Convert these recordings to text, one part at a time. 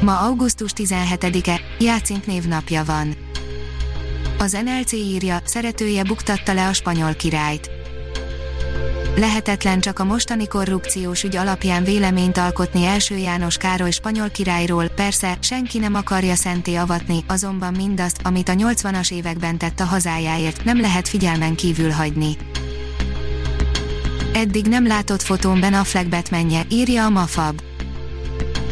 Ma augusztus 17-e, Játszint névnapja van. Az NLC írja, szeretője buktatta le a spanyol királyt. Lehetetlen csak a mostani korrupciós ügy alapján véleményt alkotni első János Károly spanyol királyról, persze, senki nem akarja szenté avatni, azonban mindazt, amit a 80-as években tett a hazájáért, nem lehet figyelmen kívül hagyni. Eddig nem látott fotón Ben Affleck Batmanje, írja a Mafab.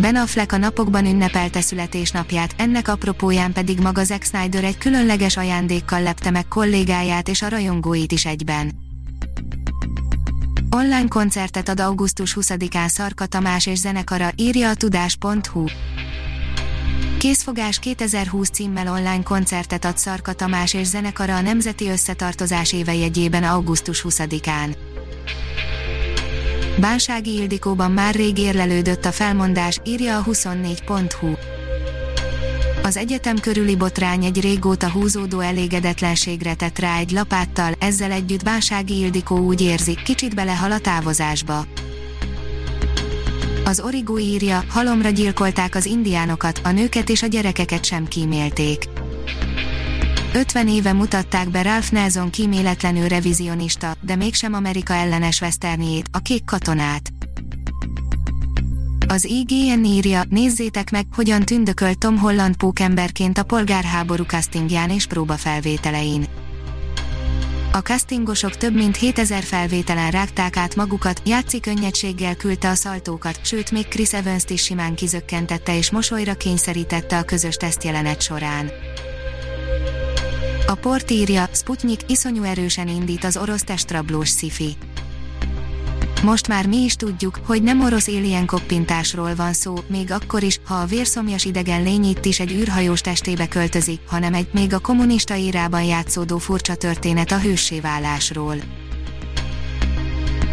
Ben Affleck a napokban ünnepelte születésnapját, ennek apropóján pedig maga Zack Snyder egy különleges ajándékkal lepte meg kollégáját és a rajongóit is egyben. Online koncertet ad augusztus 20-án Szarka Tamás és zenekara, írja a tudás.hu. Készfogás 2020 címmel online koncertet ad Szarka Tamás és zenekara a Nemzeti Összetartozás éve jegyében augusztus 20-án. Bánsági Ildikóban már rég érlelődött a felmondás, írja a 24.hu. Az egyetem körüli botrány egy régóta húzódó elégedetlenségre tett rá egy lapáttal, ezzel együtt Bánsági Ildikó úgy érzi, kicsit belehal a távozásba. Az Origo írja, halomra gyilkolták az indiánokat, a nőket és a gyerekeket sem kímélték. 50 éve mutatták be Ralph Nelson kíméletlenül revizionista, de mégsem Amerika ellenes westernjét, a kék katonát. Az IGN írja, nézzétek meg, hogyan tündökölt Tom Holland pókemberként a polgárháború castingján és próbafelvételein. A castingosok több mint 7000 felvételen rágták át magukat, játszik könnyedséggel küldte a szaltókat, sőt még Chris evans is simán kizökkentette és mosolyra kényszerítette a közös tesztjelenet során. A port írja, Sputnik iszonyú erősen indít az orosz testrablós szifi. Most már mi is tudjuk, hogy nem orosz alien koppintásról van szó, még akkor is, ha a vérszomjas idegen lény itt is egy űrhajós testébe költözik, hanem egy még a kommunista írában játszódó furcsa történet a hőssé válásról.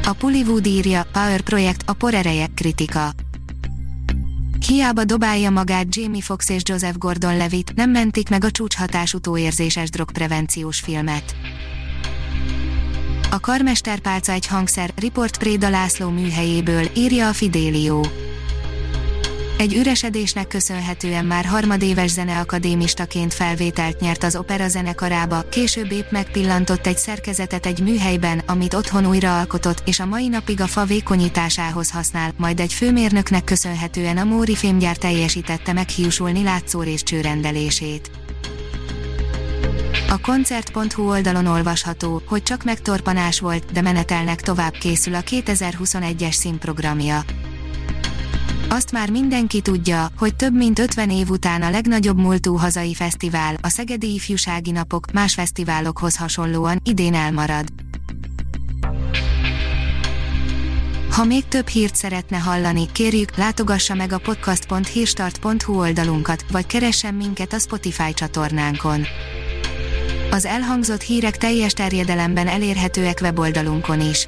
A Pullywood írja, Power Project, a por ereje, kritika. Hiába dobálja magát Jamie Foxx és Joseph Gordon-Levitt, nem mentik meg a csúcshatás utóérzéses drogprevenciós filmet. A karmesterpálca egy hangszer, Report Préda László műhelyéből, írja a Fidelio. Egy üresedésnek köszönhetően már harmadéves zeneakadémistaként felvételt nyert az opera zenekarába, később épp megpillantott egy szerkezetet egy műhelyben, amit otthon újraalkotott, és a mai napig a fa vékonyításához használ, majd egy főmérnöknek köszönhetően a Móri fémgyár teljesítette meghiúsulni látszórés csőrendelését. A koncert.hu oldalon olvasható, hogy csak megtorpanás volt, de menetelnek tovább készül a 2021-es színprogramja. Azt már mindenki tudja, hogy több mint 50 év után a legnagyobb múltú hazai fesztivál, a Szegedi Ifjúsági Napok, más fesztiválokhoz hasonlóan idén elmarad. Ha még több hírt szeretne hallani, kérjük, látogassa meg a podcast.hírstart.hu oldalunkat, vagy keressen minket a Spotify csatornánkon. Az elhangzott hírek teljes terjedelemben elérhetőek weboldalunkon is.